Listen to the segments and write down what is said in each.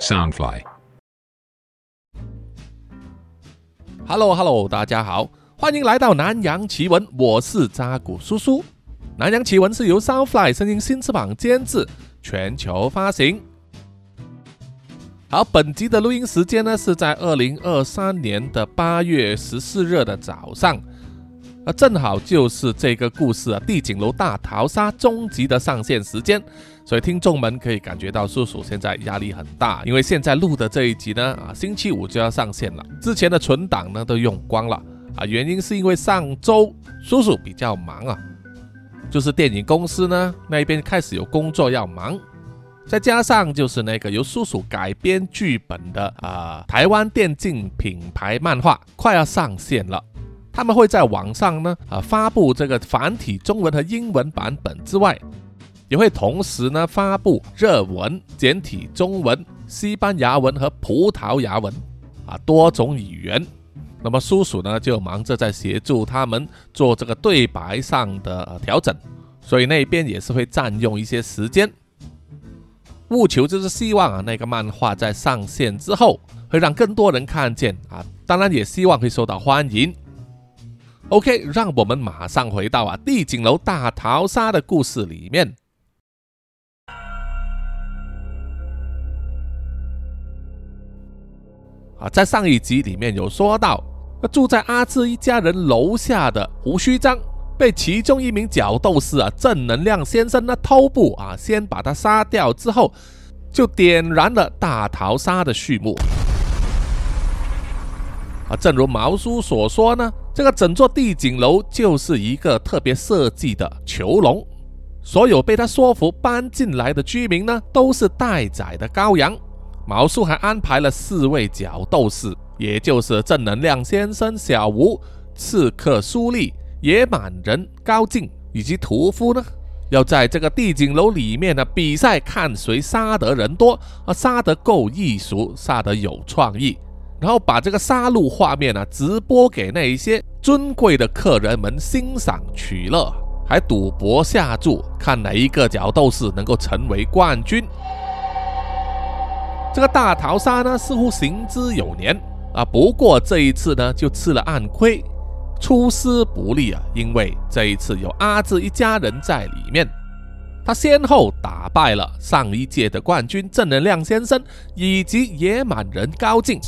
Soundfly。Hello Hello，大家好，欢迎来到南洋奇闻，我是扎古叔叔。南洋奇闻是由 Soundfly 声音新翅膀监制，全球发行。好，本集的录音时间呢是在二零二三年的八月十四日的早上，啊，正好就是这个故事啊，地景楼大逃杀终极的上线时间，所以听众们可以感觉到叔叔现在压力很大，因为现在录的这一集呢，啊，星期五就要上线了，之前的存档呢都用光了，啊，原因是因为上周叔叔比较忙啊，就是电影公司呢那边开始有工作要忙。再加上就是那个由叔叔改编剧本的啊、台湾电竞品牌漫画快要上线了，他们会在网上呢啊、发布这个繁体中文和英文版本之外，也会同时呢发布日文、简体中文、西班牙文和葡萄牙文啊多种语言。那么叔叔呢就忙着在协助他们做这个对白上的、调整，所以那边也是会占用一些时间。务求就是希望啊，那个漫画在上线之后会让更多人看见啊，当然也希望会受到欢迎。OK，让我们马上回到啊帝景楼大逃杀的故事里面。啊，在上一集里面有说到，住在阿志一家人楼下的胡须章被其中一名角斗士啊正能量先生呢偷步啊，先把他杀掉之后，就点燃了大逃杀的序幕。啊，正如毛叔所说呢，这个整座地景楼就是一个特别设计的囚笼，所有被他说服搬进来的居民呢，都是待宰的羔羊。毛叔还安排了四位角斗士，也就是正能量先生小吴、刺客苏利、野蛮人高进以及屠夫呢，要在这个地景楼里面呢比赛，看谁杀得人多，啊，杀得够艺术，杀得有创意，然后把这个杀戮画面呢直播给那一些尊贵的客人们欣赏取乐，还赌博下注，看哪一个角斗士能够成为冠军。这个大逃杀呢，似乎行之有年啊，不过这一次呢，就吃了暗亏，出师不利啊。因为这一次有阿志一家人在里面，他先后打败了上一届的冠军正能量先生以及野蛮人高进，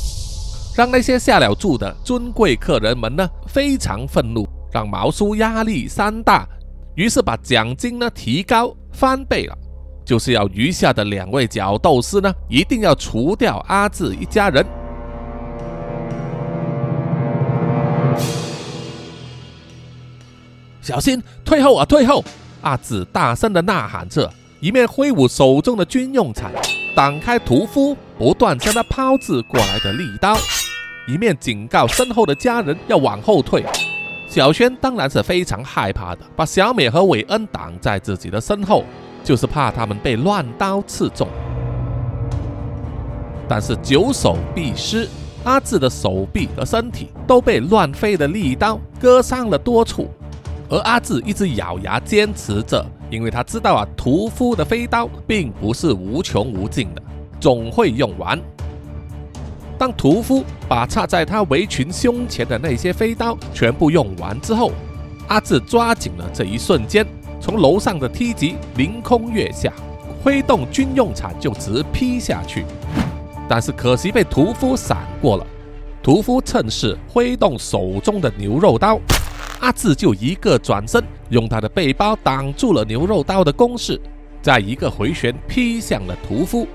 让那些下了注的尊贵客人们呢非常愤怒，让毛叔压力山大，于是把奖金呢提高翻倍了。就是要余下的两位角斗士呢，一定要除掉阿志一家人。小心，退后啊，退后！阿志大声的呐喊着，一面挥舞手中的军用铲，挡开屠夫不断向他抛掷过来的利刀，一面警告身后的家人要往后退。小轩当然是非常害怕的，把小美和韦恩挡在自己的身后。就是怕他们被乱刀刺中，但是久守必失，阿志的手臂和身体都被乱飞的利刀割伤了多处，而阿志一直咬牙坚持着，因为他知道啊，屠夫的飞刀并不是无穷无尽的，总会用完。当屠夫把插在他围裙胸前的那些飞刀全部用完之后，阿志抓紧了这一瞬间。从楼上的梯级凌空跃下，挥动军用铲就直劈下去，但是可惜被屠夫闪过了。屠夫趁势挥动手中的牛肉刀，阿志就一个转身，用他的背包挡住了牛肉刀的攻势，再一个回旋劈向了屠夫。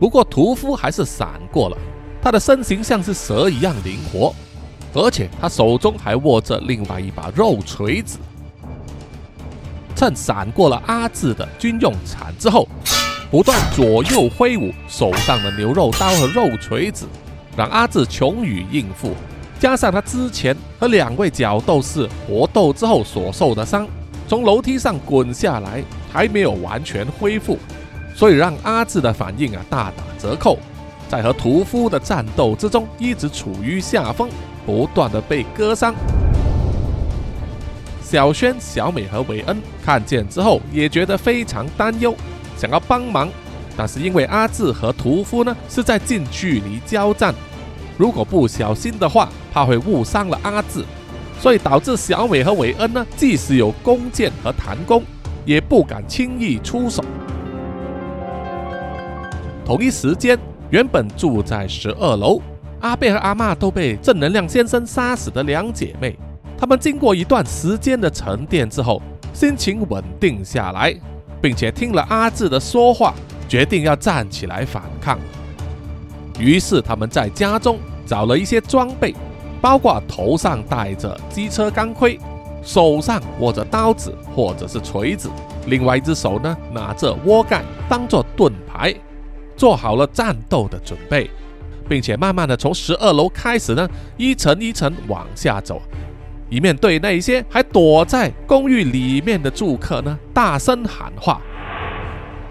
不过屠夫还是闪过了，他的身形像是蛇一样灵活，而且他手中还握着另外一把肉锤子。趁闪过了阿志的军用铲之后，不断左右挥舞手上的牛肉刀和肉锤子，让阿志穷于应付。加上他之前和两位角斗士搏斗之后所受的伤，从楼梯上滚下来还没有完全恢复，所以让阿志的反应啊大打折扣。在和屠夫的战斗之中，一直处于下风，不断的被割伤。小轩、小美和韦恩看见之后，也觉得非常担忧，想要帮忙，但是因为阿志和屠夫呢是在近距离交战，如果不小心的话，怕会误伤了阿志，所以导致小美和韦恩呢，即使有弓箭和弹弓，也不敢轻易出手。同一时间，原本住在十二楼，阿贝和阿妈都被正能量先生杀死的两姐妹，他们经过一段时间的沉淀之后，心情稳定下来，并且听了阿志的说话。决定要站起来反抗，于是他们在家中找了一些装备，包括头上戴着机车钢盔，手上握着刀子或者是锤子，另外一只手呢拿着锅盖当做盾牌，做好了战斗的准备，并且慢慢的从十二楼开始呢，一层一层往下走，一面对那些还躲在公寓里面的住客呢大声喊话。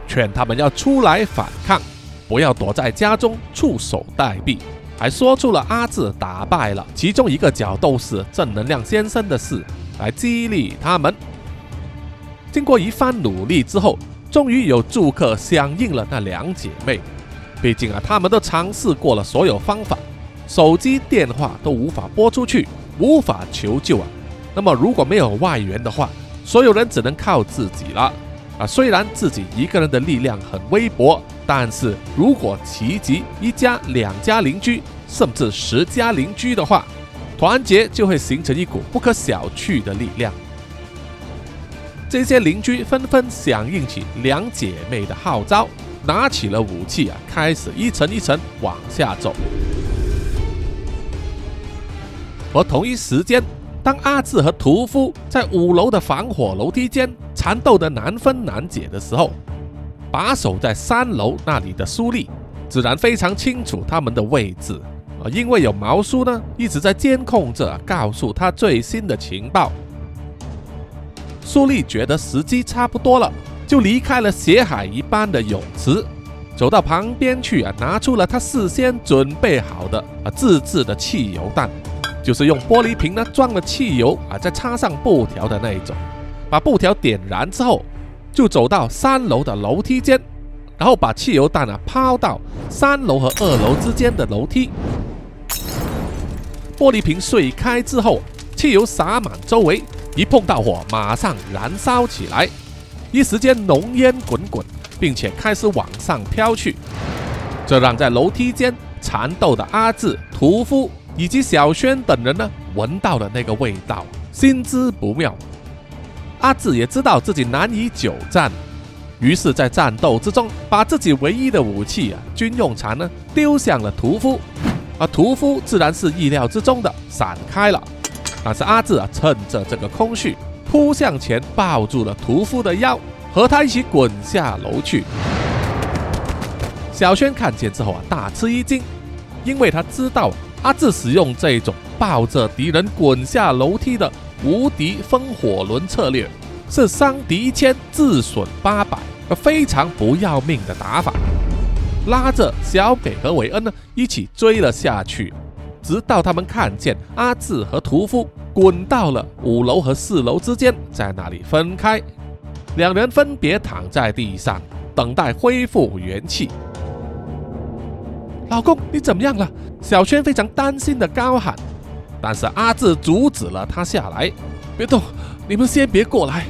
劝他们要出来反抗，不要躲在家中束手待毙，还说出了阿志打败了其中一个角斗士正能量先生的事，来激励他们。经过一番努力之后，终于有住客响应了那两姐妹。毕竟啊，他们都尝试过了所有方法，手机电话都无法拨出去，无法求救啊。那么如果没有外援的话，所有人只能靠自己了。啊，虽然自己一个人的力量很微薄，但是如果齐集一家、两家邻居，甚至十家邻居的话，团结就会形成一股不可小觑的力量。这些邻居纷纷响应起两姐妹的号召，拿起了武器啊，开始一层一层往下走。而同一时间，当阿志和屠夫在五楼的防火楼梯间。缠斗的难分难解的时候，把守在三楼那里的苏丽自然非常清楚他们的位置啊，因为有毛叔呢一直在监控着，告诉他最新的情报。苏丽觉得时机差不多了，就离开了血海一般的泳池，走到旁边去啊，拿出了他事先准备好的啊自制的汽油弹，就是用玻璃瓶呢装了汽油啊，再插上布条的那一种。把布条点燃之后，就走到三楼的楼梯间，然后把汽油弹啊抛到三楼和二楼之间的楼梯。玻璃瓶碎开之后，汽油洒满周围，一碰到火马上燃烧起来，一时间浓烟滚滚，并且开始往上飘去。这让在楼梯间缠斗的阿志、屠夫以及小轩等人呢，闻到了那个味道，心知不妙。阿志也知道自己难以久战，于是，在战斗之中，把自己唯一的武器啊军用铲呢丢向了屠夫，而屠夫自然是意料之中的闪开了。但是阿志啊趁着这个空隙扑向前，抱住了屠夫的腰，和他一起滚下楼去。小轩看见之后啊大吃一惊，因为他知道阿志使用这种抱着敌人滚下楼梯的。无敌风火轮策略是伤敌一千自损八百，非常不要命的打法。拉着小北和韦恩呢一起追了下去，直到他们看见阿志和屠夫滚到了五楼和四楼之间，在那里分开。两人分别躺在地上，等待恢复元气。老公，你怎么样了？小轩非常担心的高喊。但是阿志阻止了他下来，别动，你们先别过来，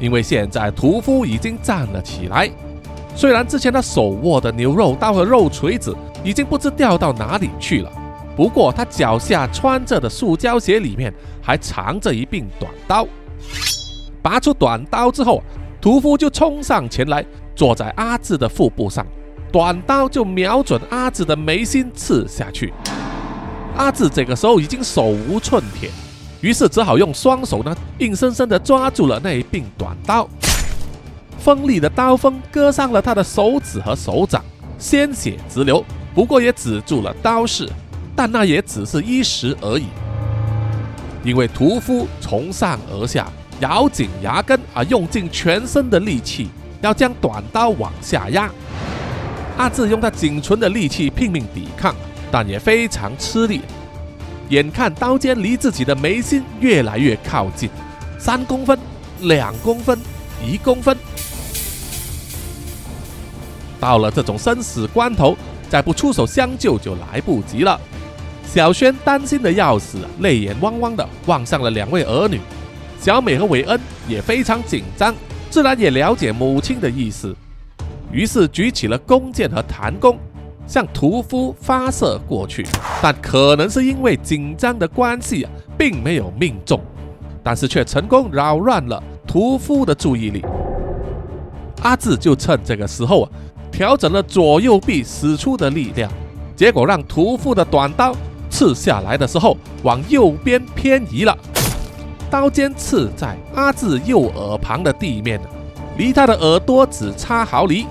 因为现在屠夫已经站了起来。虽然之前他手握的牛肉刀和肉锤子已经不知掉到哪里去了，不过他脚下穿着的塑胶鞋里面还藏着一柄短刀。拔出短刀之后，屠夫就冲上前来，坐在阿志的腹部上，短刀就瞄准阿志的眉心刺下去。阿志这个时候已经手无寸铁，于是只好用双手呢，硬生生的抓住了那一柄短刀。锋利的刀锋割伤了他的手指和手掌，鲜血直流，不过也止住了刀势，但那也只是一时而已。因为屠夫从上而下咬紧牙根啊，用尽全身的力气要将短刀往下压。阿志用他仅存的力气拼命抵抗。但也非常吃力，眼看刀尖离自己的眉心越来越靠近，三公分、两公分、一公分，到了这种生死关头，再不出手相救就来不及了。小轩担心的要死，泪眼汪汪的望向了两位儿女。小美和韦恩也非常紧张，自然也了解母亲的意思，于是举起了弓箭和弹弓，向屠夫发射过去。但可能是因为紧张的关系啊，并没有命中，但是却成功扰乱了屠夫的注意力。阿志就趁这个时候啊，调整了左右臂使出的力量，结果让屠夫的短刀刺下来的时候往右边偏移了。刀尖刺在阿志右耳旁的地面，离他的耳朵只差毫厘。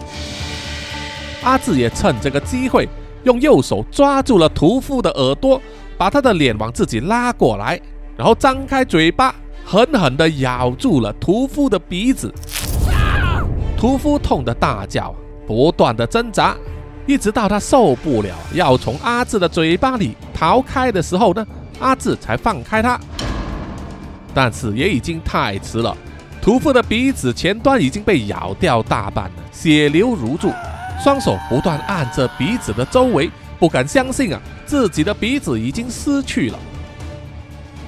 阿志也趁这个机会，用右手抓住了屠夫的耳朵，把他的脸往自己拉过来，然后张开嘴巴，狠狠地咬住了屠夫的鼻子。屠夫痛得大叫，不断的挣扎，一直到他受不了，要从阿志的嘴巴里逃开的时候呢，阿志才放开他。但是也已经太迟了，屠夫的鼻子前端已经被咬掉大半了，血流如注，双手不断按着鼻子的周围，不敢相信啊，自己的鼻子已经失去了。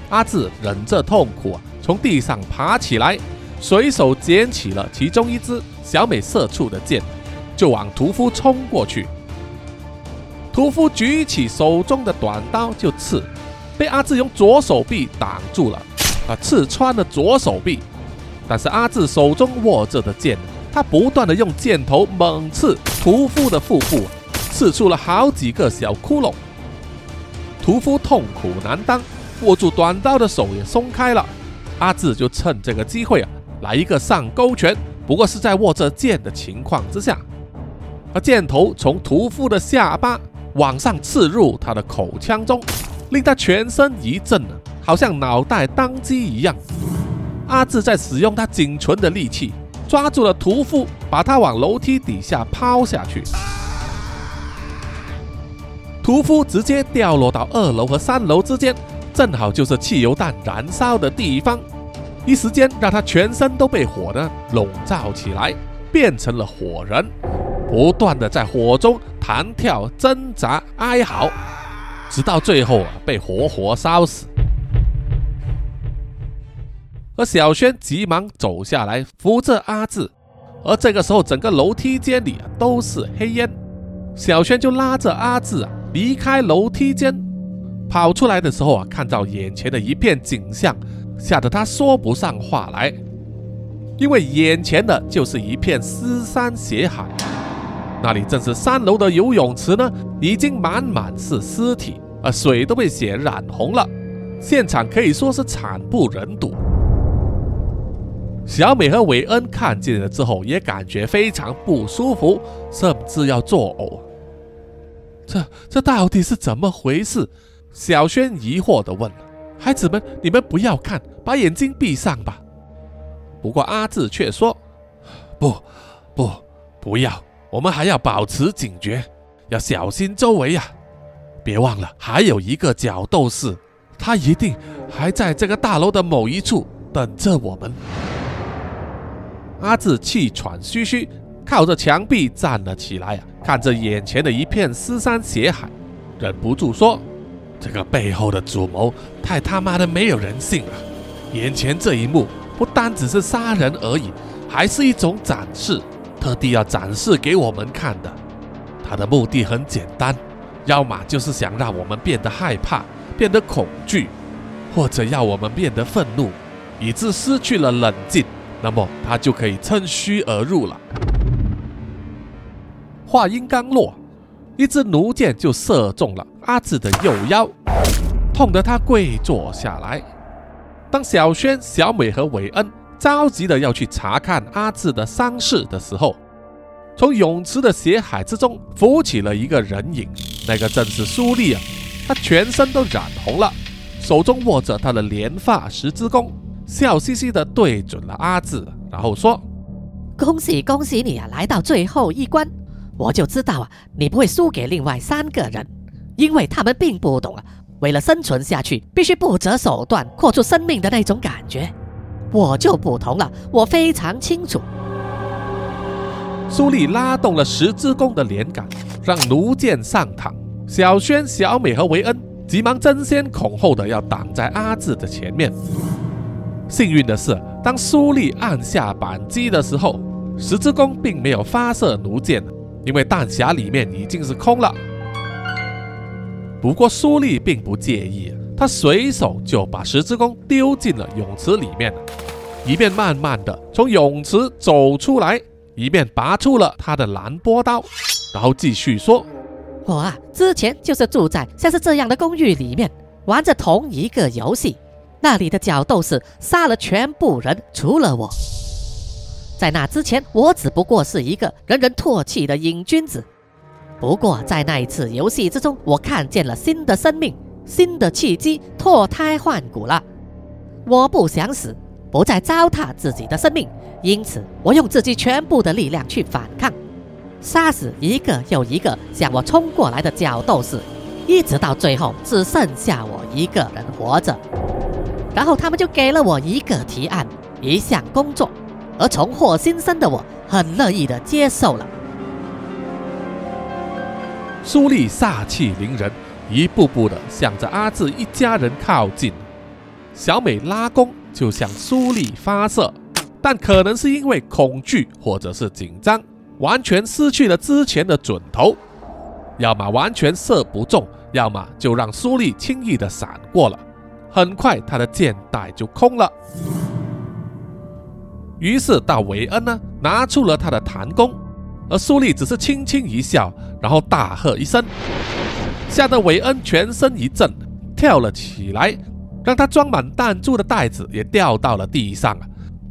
阿志忍着痛苦啊，从地上爬起来，随手捡起了其中一支小美射出的箭，就往屠夫冲过去。屠夫举起手中的短刀就刺，被阿志用左手臂挡住了。啊！刺穿了左手臂，但是阿志手中握着的剑，他不断的用箭头猛刺屠夫的腹部，刺出了好几个小窟窿。屠夫痛苦难当，握住短刀的手也松开了。阿志就趁这个机会啊，来一个上勾拳，不过是在握着剑的情况之下，而箭头从屠夫的下巴往上刺入他的口腔中，令他全身一震！好像脑袋当机一样，阿志在使用他仅存的力气抓住了屠夫，把他往楼梯底下抛下去。屠夫直接掉落到二楼和三楼之间，正好就是汽油弹燃烧的地方，一时间让他全身都被火呢笼罩起来，变成了火人，不断的在火中弹跳、挣扎、哀嚎，直到最后啊被活活烧死。而小轩急忙走下来扶着阿志，而这个时候整个楼梯间里啊都是黑烟，小轩就拉着阿志啊离开楼梯间，跑出来的时候啊看到眼前的一片景象，吓得他说不上话来，因为眼前的就是一片尸山血海，那里正是三楼的游泳池呢，已经满满是尸体，而水都被血染红了，现场可以说是惨不忍睹。小美和韦恩看见了之后，也感觉非常不舒服，甚至要作呕。这这到底是怎么回事？小轩疑惑地问：“孩子们，你们不要看，把眼睛闭上吧。”不过阿志却说：“不，不，不要，我们还要保持警觉，要小心周围呀！别忘了，还有一个角斗士，他一定还在这个大楼的某一处等着我们。”阿志气喘吁吁，靠着墙壁站了起来啊，看着眼前的一片尸山血海，忍不住说：“这个背后的主谋太他妈的没有人性了！眼前这一幕不单只是杀人而已，还是一种展示，特地要展示给我们看的。他的目的很简单，要么就是想让我们变得害怕，变得恐惧，或者要我们变得愤怒，以致失去了冷静。”那么他就可以趁虚而入了。话音刚落，一支弩箭就射中了阿志的右腰，痛得他跪坐下来。当小轩、小美和韦恩着急的要去查看阿志的伤势的时候，从泳池的血海之中浮起了一个人影，那个正是苏丽啊！他全身都染红了，手中握着他的连发十字弓。笑嘻嘻的对准了阿志，然后说：“恭喜恭喜你啊，来到最后一关！我就知道啊，你不会输给另外三个人，因为他们并不懂啊，为了生存下去，必须不择手段豁出生命的那种感觉。我就不同了，我非常清楚。”苏丽拉动了十字弓的连杆，让弩箭上膛。小轩、小美和维恩急忙争先恐后的要挡在阿志的前面。幸运的是，当苏丽按下扳机的时候，十字弓并没有发射弩箭，因为弹匣里面已经是空了。不过苏丽并不介意，他随手就把十字弓丢进了泳池里面，一边慢慢的从泳池走出来，一边拔出了他的蓝波刀，然后继续说。我啊，之前就是住在像是这样的公寓里面，玩着同一个游戏。那里的角斗士杀了全部人，除了我。在那之前，我只不过是一个人人唾弃的瘾君子。不过在那一次游戏之中，我看见了新的生命，新的契机，脱胎换骨了。我不想死，不再糟蹋自己的生命，因此我用自己全部的力量去反抗。杀死一个又一个向我冲过来的角斗士，一直到最后只剩下我一个人活着。然后他们就给了我一个提案，一项工作，而重获新生的我很乐意的接受了。苏丽煞气凌人，一步步的向着阿志一家人靠近。小美拉弓就向苏丽发射，但可能是因为恐惧或者是紧张。完全失去了之前的准头，要么完全射不中，要么就让苏丽轻易的闪过了。很快，他的箭袋就空了。于是，到韦恩呢，拿出了他的弹弓，而苏丽只是轻轻一笑，然后大喝一声，吓得韦恩全身一震，跳了起来，让他装满弹珠的袋子也掉到了地上，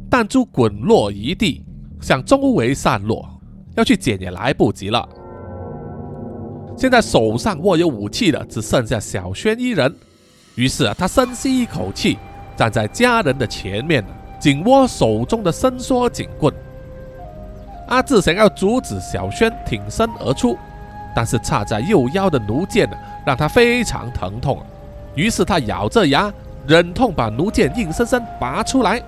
弹珠滚落一地，向周围散落。要去捡也来不及了。现在手上握有武器的只剩下小轩一人，于是啊，他深吸一口气，站在家人的前面，紧握手中的伸缩警棍。阿志想要阻止小轩挺身而出，但是插在右腰的弩箭呢，让他非常疼痛。于是他咬着牙，忍痛把弩箭硬生生拔出来。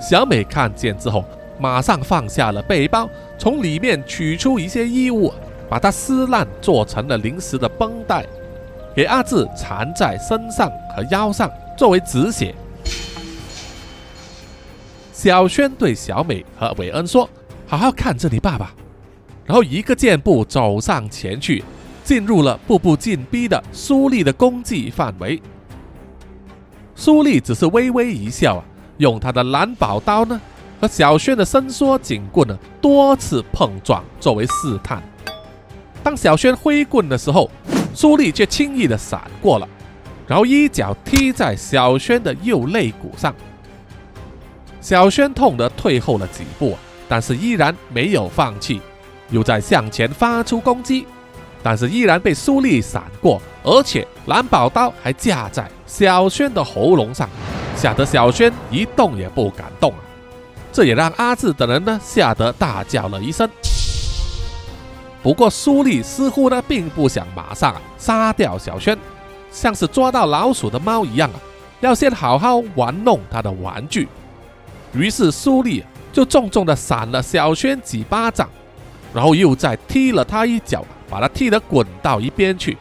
小美看见之后。马上放下了背包，从里面取出一些衣物，把它撕烂，做成了临时的绷带，给阿志缠在身上和腰上，作为止血。小轩对小美和韦恩说：“好好看着你爸爸。”然后一个箭步走上前去，进入了步步紧逼的苏丽的攻击范围。苏丽只是微微一笑啊，用他的蓝宝刀呢。和小轩的伸缩警棍呢多次碰撞，作为试探。当小轩挥棍的时候，苏丽却轻易的闪过了，然后一脚踢在小轩的右肋骨上。小轩痛得退后了几步，但是依然没有放弃，又在向前发出攻击，但是依然被苏丽闪过，而且蓝宝刀还架在小轩的喉咙上，吓得小轩一动也不敢动啊。这也让阿志等人呢吓得大叫了一声。不过苏丽似乎呢并不想马上啊杀掉小轩，像是抓到老鼠的猫一样啊，要先好好玩弄他的玩具。于是苏丽就重重的闪了小轩几巴掌，然后又再踢了他一脚，把他踢得滚到一边去。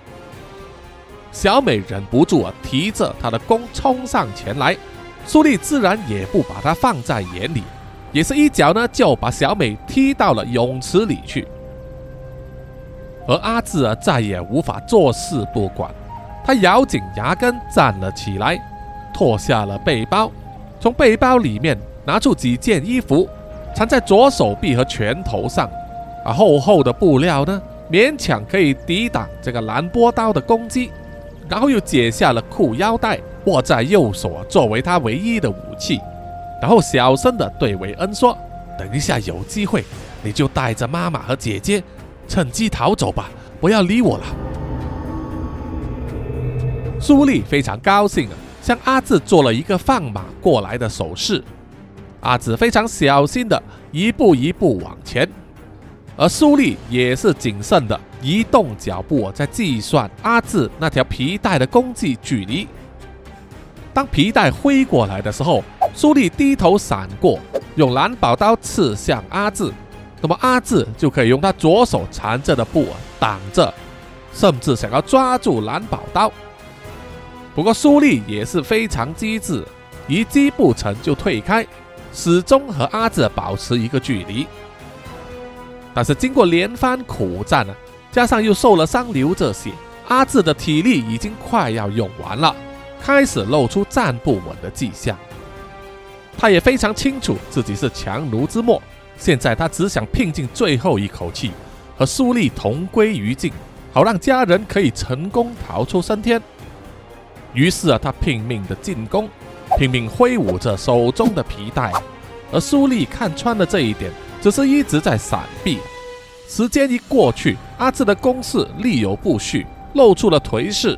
小美忍不住啊提着他的弓冲上前来，苏丽自然也不把他放在眼里。也是一脚呢，就把小美踢到了泳池里去。而阿志啊，再也无法坐视不管，他咬紧牙根站了起来，脱下了背包，从背包里面拿出几件衣服，缠在左手臂和拳头上，而，厚厚的布料呢，勉强可以抵挡这个蓝波刀的攻击。然后又解下了裤腰带，握在右手，作为他唯一的武器。然后小声的对韦恩说：“等一下有机会，你就带着妈妈和姐姐，趁机逃走吧，不要理我了。”苏丽非常高兴啊，向阿志做了一个放马过来的手势。阿志非常小心的一步一步往前，而苏丽也是谨慎的移动脚步，在计算阿志那条皮带的攻击距离。当皮带挥过来的时候，苏丽低头闪过，用蓝宝刀刺向阿志，那么阿志就可以用他左手缠着的布挡着，甚至想要抓住蓝宝刀。不过苏丽也是非常机智，一击不成就退开，始终和阿志保持一个距离。但是经过连番苦战啊，加上又受了伤流着血，阿志的体力已经快要用完了，开始露出站不稳的迹象。他也非常清楚自己是强弩之末，现在他只想拼尽最后一口气，和苏丽同归于尽，好让家人可以成功逃出升天。于是啊，他拼命的进攻，拼命挥舞着手中的皮带，而苏丽看穿了这一点，只是一直在闪避。时间一过去，阿志的攻势力有不续，露出了颓势。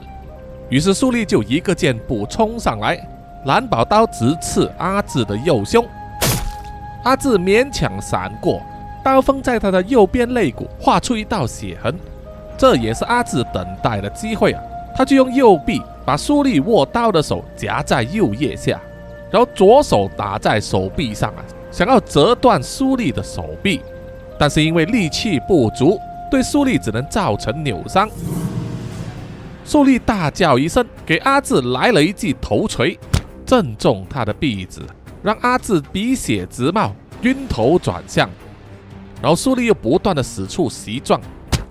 于是苏丽就一个箭步冲上来。蓝宝刀直刺阿志的右胸，阿志勉强闪过，刀锋在他的右边肋骨划出一道血痕。这也是阿志等待的机会啊！他就用右臂把苏丽握刀的手夹在右腋下，然后左手打在手臂上啊，想要折断苏丽的手臂，但是因为力气不足，对苏丽只能造成扭伤。苏丽大叫一声，给阿志来了一记头锤。正中他的鼻子，让阿志鼻血直冒，晕头转向。然后苏丽又不断的使出袭撞，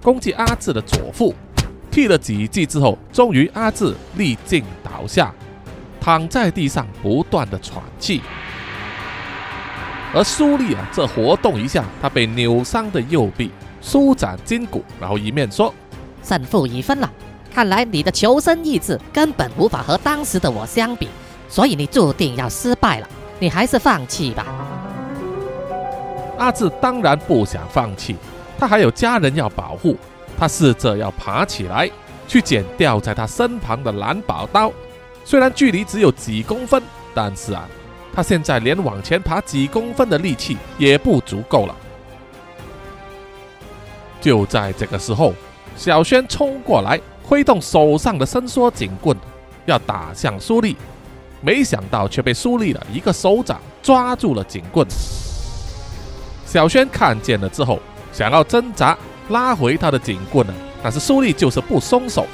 攻击阿志的左腹。踢了几记之后，终于阿志力尽倒下，躺在地上不断的喘气。而苏丽啊，这活动一下他被扭伤的右臂，舒展筋骨，然后一面说：“胜负已分了，看来你的求生意志根本无法和当时的我相比。”所以你注定要失败了，你还是放弃吧。阿志当然不想放弃，他还有家人要保护。他试着要爬起来，去捡掉在他身旁的蓝宝刀。虽然距离只有几公分，但是啊，他现在连往前爬几公分的力气也不足够了。就在这个时候，小轩冲过来，挥动手上的伸缩警棍，要打向苏丽。没想到却被苏丽的一个手掌抓住了警棍。小轩看见了之后，想要挣扎拉回他的警棍呢，但是苏丽就是不松手。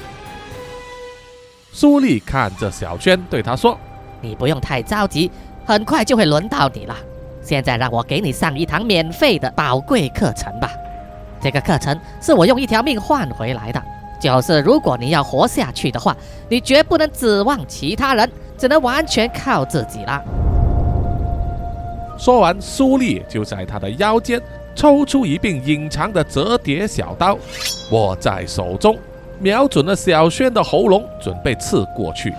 苏丽看着小轩，对他说：“你不用太着急，很快就会轮到你了。现在让我给你上一堂免费的宝贵课程吧。这个课程是我用一条命换回来的，就是如果你要活下去的话，你绝不能指望其他人。”只能完全靠自己了。说完，苏丽就在他的腰间抽出一柄隐藏的折叠小刀，握在手中，瞄准了小轩的喉咙，准备刺过去。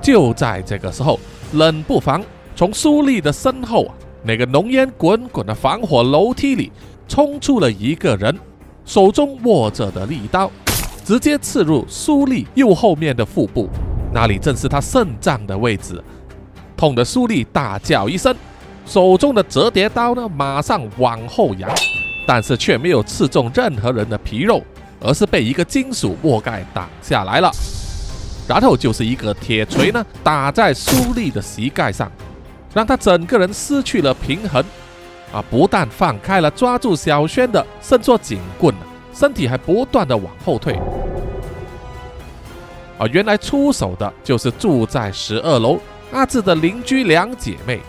就在这个时候，冷不防从苏丽的身后啊，那个浓烟滚滚的防火楼梯里冲出了一个人，手中握着的利刀直接刺入苏丽右后面的腹部。那里正是他肾脏的位置，痛的苏丽大叫一声，手中的折叠刀呢马上往后扬，但是却没有刺中任何人的皮肉，而是被一个金属锅盖挡下来了。然后就是一个铁锤呢打在苏丽的膝盖上，让他整个人失去了平衡，啊，不但放开了抓住小轩的伸缩警棍，身体还不断的往后退。原来出手的就是住在十二楼阿志的邻居两姐妹，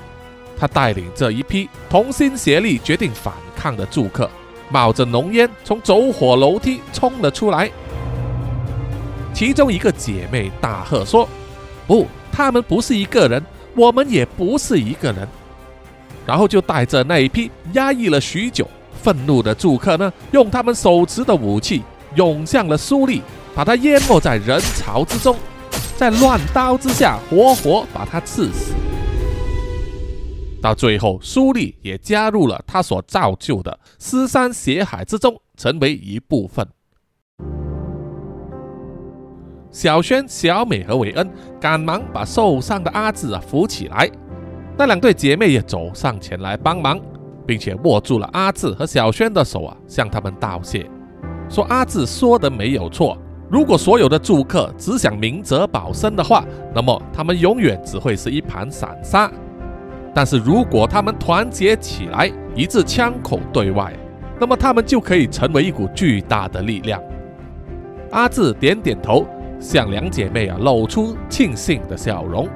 她带领这一批同心协力决定反抗的住客，冒着浓烟从走火楼梯冲了出来。其中一个姐妹大喝说：“不，他们不是一个人，我们也不是一个人。”然后就带着那一批压抑了许久、愤怒的住客呢，用他们手持的武器涌向了苏丽。把他淹没在人潮之中，在乱刀之下活活把他刺死。到最后，苏丽也加入了他所造就的尸山血海之中，成为一部分。小轩、小美和韦恩赶忙把受伤的阿志啊扶起来，那两对姐妹也走上前来帮忙，并且握住了阿志和小轩的手啊，向他们道谢，说阿志说的没有错。如果所有的住客只想明哲保身的话，那么他们永远只会是一盘散沙。但是如果他们团结起来，一致枪口对外，那么他们就可以成为一股巨大的力量。阿志点点头，向两姐妹啊露出庆幸的笑容。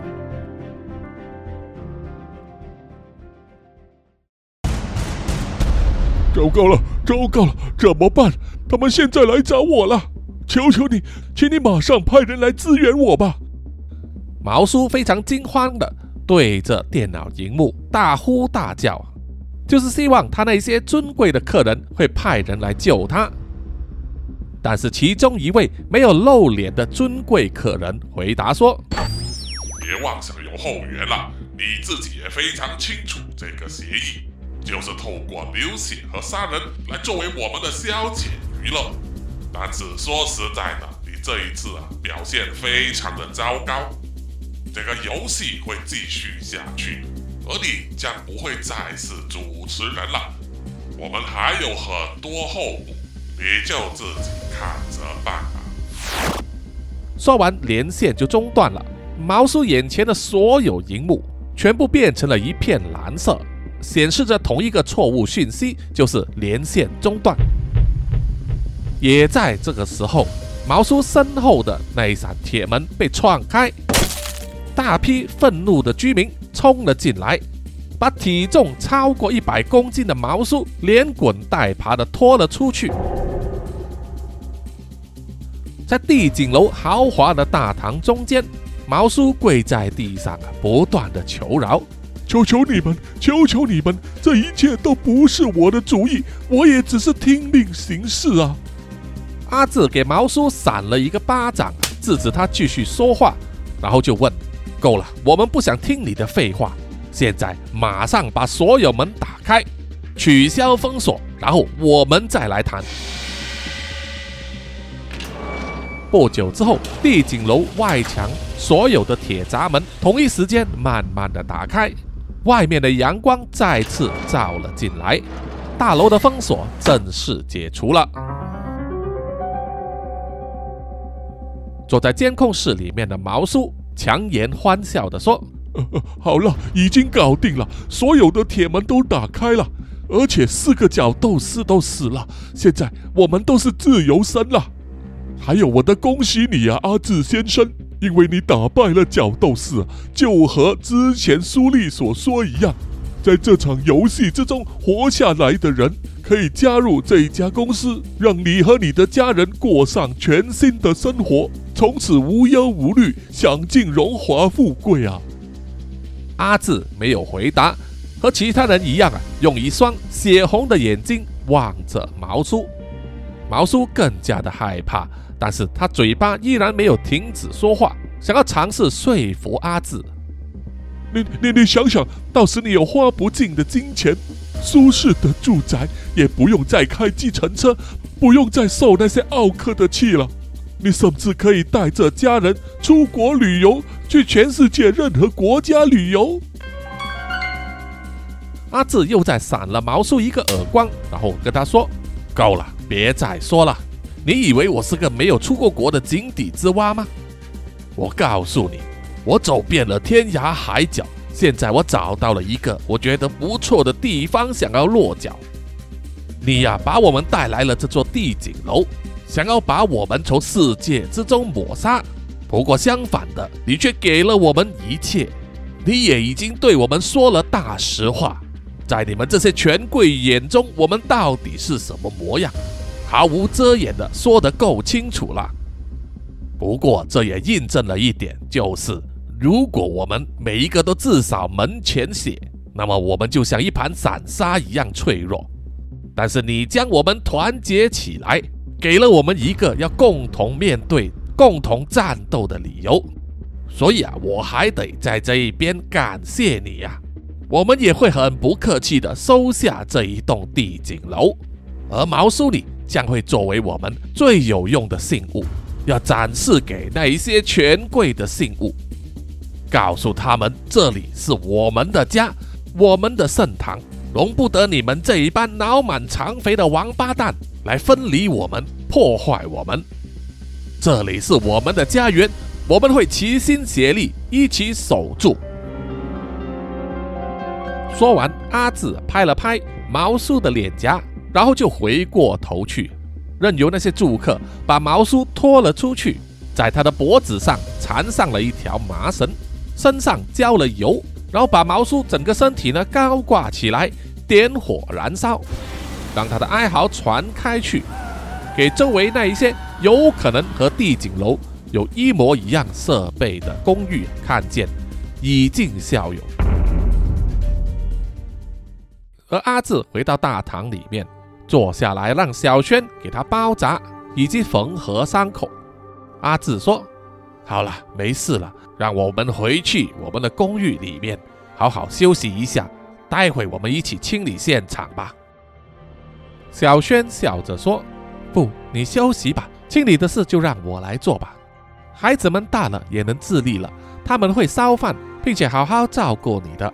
糟糕了，糟糕了，怎么办？他们现在来找我了！求求你，请你马上派人来支援我吧！毛叔非常惊慌的对着电脑荧幕大呼大叫，就是希望他那些尊贵的客人会派人来救他。但是其中一位没有露脸的尊贵客人回答说：“别妄想有后援了，你自己也非常清楚这个协议。”就是透过流血和杀人来作为我们的消遣娱乐，但是说实在的，你这一次啊表现非常的糟糕，这个游戏会继续下去，而你将不会再是主持人了。我们还有很多后补，你就自己看着办吧。说完，连线就中断了。毛叔眼前的所有荧幕全部变成了一片蓝色。显示着同一个错误讯息，就是连线中断。也在这个时候，毛叔身后的那一扇铁门被撞开，大批愤怒的居民冲了进来，把体重超过一百公斤的毛叔连滚带爬的拖了出去。在帝景楼豪华的大堂中间，毛叔跪在地上，不断的求饶。求求你们，求求你们，这一切都不是我的主意，我也只是听命行事啊！阿志给毛叔扇了一个巴掌，制止他继续说话，然后就问：“够了，我们不想听你的废话，现在马上把所有门打开，取消封锁，然后我们再来谈。”不久之后，帝景楼外墙所有的铁闸门同一时间慢慢的打开。外面的阳光再次照了进来，大楼的封锁正式解除了。坐在监控室里面的毛叔强颜欢笑地说：“好了，已经搞定了，所有的铁门都打开了，而且四个角斗士都死了，现在我们都是自由身了。还有我的恭喜你啊，阿志先生。”因为你打败了角斗士，就和之前苏丽所说一样，在这场游戏之中活下来的人可以加入这家公司，让你和你的家人过上全新的生活，从此无忧无虑，享尽荣华富贵啊！阿志没有回答，和其他人一样啊，用一双血红的眼睛望着毛叔。毛叔更加的害怕。但是他嘴巴依然没有停止说话，想要尝试说服阿志。你你你想想，到时你有花不尽的金钱，舒适的住宅，也不用再开计程车，不用再受那些奥克的气了。你甚至可以带着家人出国旅游，去全世界任何国家旅游。阿志又在扇了毛叔一个耳光，然后跟他说：“够了，别再说了。”你以为我是个没有出过国的井底之蛙吗？我告诉你，我走遍了天涯海角，现在我找到了一个我觉得不错的地方，想要落脚。你呀，把我们带来了这座地景楼，想要把我们从世界之中抹杀。不过相反的，你却给了我们一切。你也已经对我们说了大实话，在你们这些权贵眼中，我们到底是什么模样？毫无遮掩的说得够清楚了。不过这也印证了一点，就是如果我们每一个都至少门前雪，那么我们就像一盘散沙一样脆弱。但是你将我们团结起来，给了我们一个要共同面对、共同战斗的理由。所以啊，我还得在这一边感谢你呀。我们也会很不客气的收下这一栋地景楼，而毛叔你。将会作为我们最有用的信物，要展示给那一些权贵的信物，告诉他们这里是我们的家，我们的圣堂，容不得你们这一班脑满肠肥的王八蛋来分离我们、破坏我们。这里是我们的家园，我们会齐心协力，一起守住。说完，阿志拍了拍毛叔的脸颊，然后就回过头去，任由那些住客把毛叔拖了出去，在他的脖子上缠上了一条麻绳，身上浇了油，然后把毛叔整个身体呢高挂起来，点火燃烧，让他的哀嚎传开去，给周围那一些有可能和地景楼有一模一样设备的公寓看见，以儆效尤。而阿志回到大堂里面，坐下来让小轩给他包扎以及缝合伤口。阿志说：“好了，没事了，让我们回去我们的公寓里面好好休息一下，待会我们一起清理现场吧。”小轩笑着说：“不，你休息吧，清理的事就让我来做吧。孩子们大了也能自立了，他们会烧饭，并且好好照顾你的。”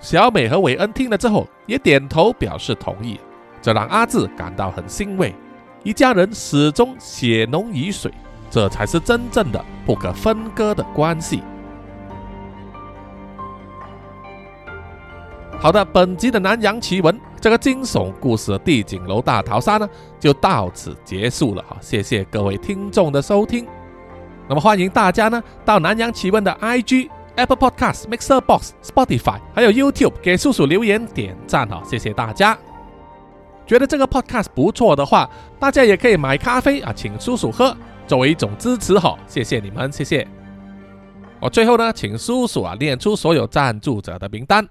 小美和韦恩听了之后也点头表示同意，这让阿志感到很欣慰。一家人始终血浓于水，这才是真正的不可分割的关系。好的，本集的南洋奇闻这个惊悚故事《地景楼大逃杀》呢，就到此结束了哈。谢谢各位听众的收听。那么欢迎大家呢到南洋奇闻的 IG。Apple Podcast、Mixer Box、Spotify，还有 YouTube，给叔叔留言点赞哈，谢谢大家。觉得这个 Podcast 不错的话，大家也可以买咖啡啊，请叔叔喝，作为一种支持哈，谢谢你们，谢谢。我最后呢，请叔叔啊念出所有赞助者的名单。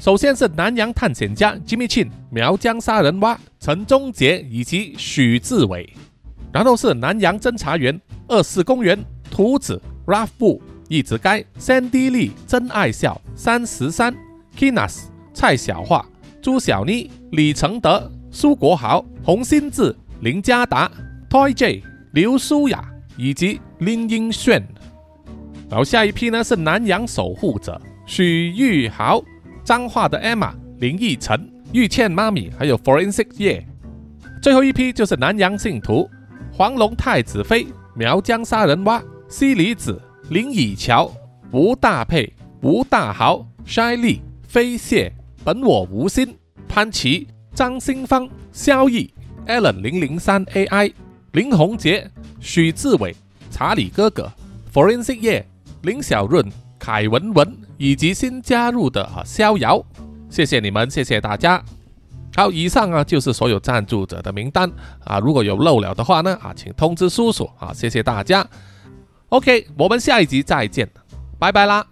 首先是南洋探险家 Jimmy Chin、苗疆杀人蛙陈忠杰以及许志伟，然后是南洋侦查员二四公园图子 Ralph 布。一直该 Sandy Lee 真爱笑三十三 Kinas 蔡小桦朱小妮李承德苏国豪洪新志林家达 Toy J 刘舒雅以及林英炫。然后下一批呢是南洋守护者许玉豪彰化的 Emma 林奕晨玉倩妈咪还有 Forensic 叶。最后一批就是南洋信徒黄龙太子妃苗疆杀人蛙西里子。林以乔、吴大佩、吴大豪、筛利、飞蟹、本我无心、潘琪、张新芳、萧逸、Allen 零零三 AI、林宏杰、许志伟、查理哥哥、Forensic 叶、林小润、凯文文以及新加入的啊逍遥，谢谢你们，谢谢大家。好，以上啊就是所有赞助者的名单啊，如果有漏了的话呢啊，请通知叔叔啊，谢谢大家。OK，我们下一集再见，拜拜啦。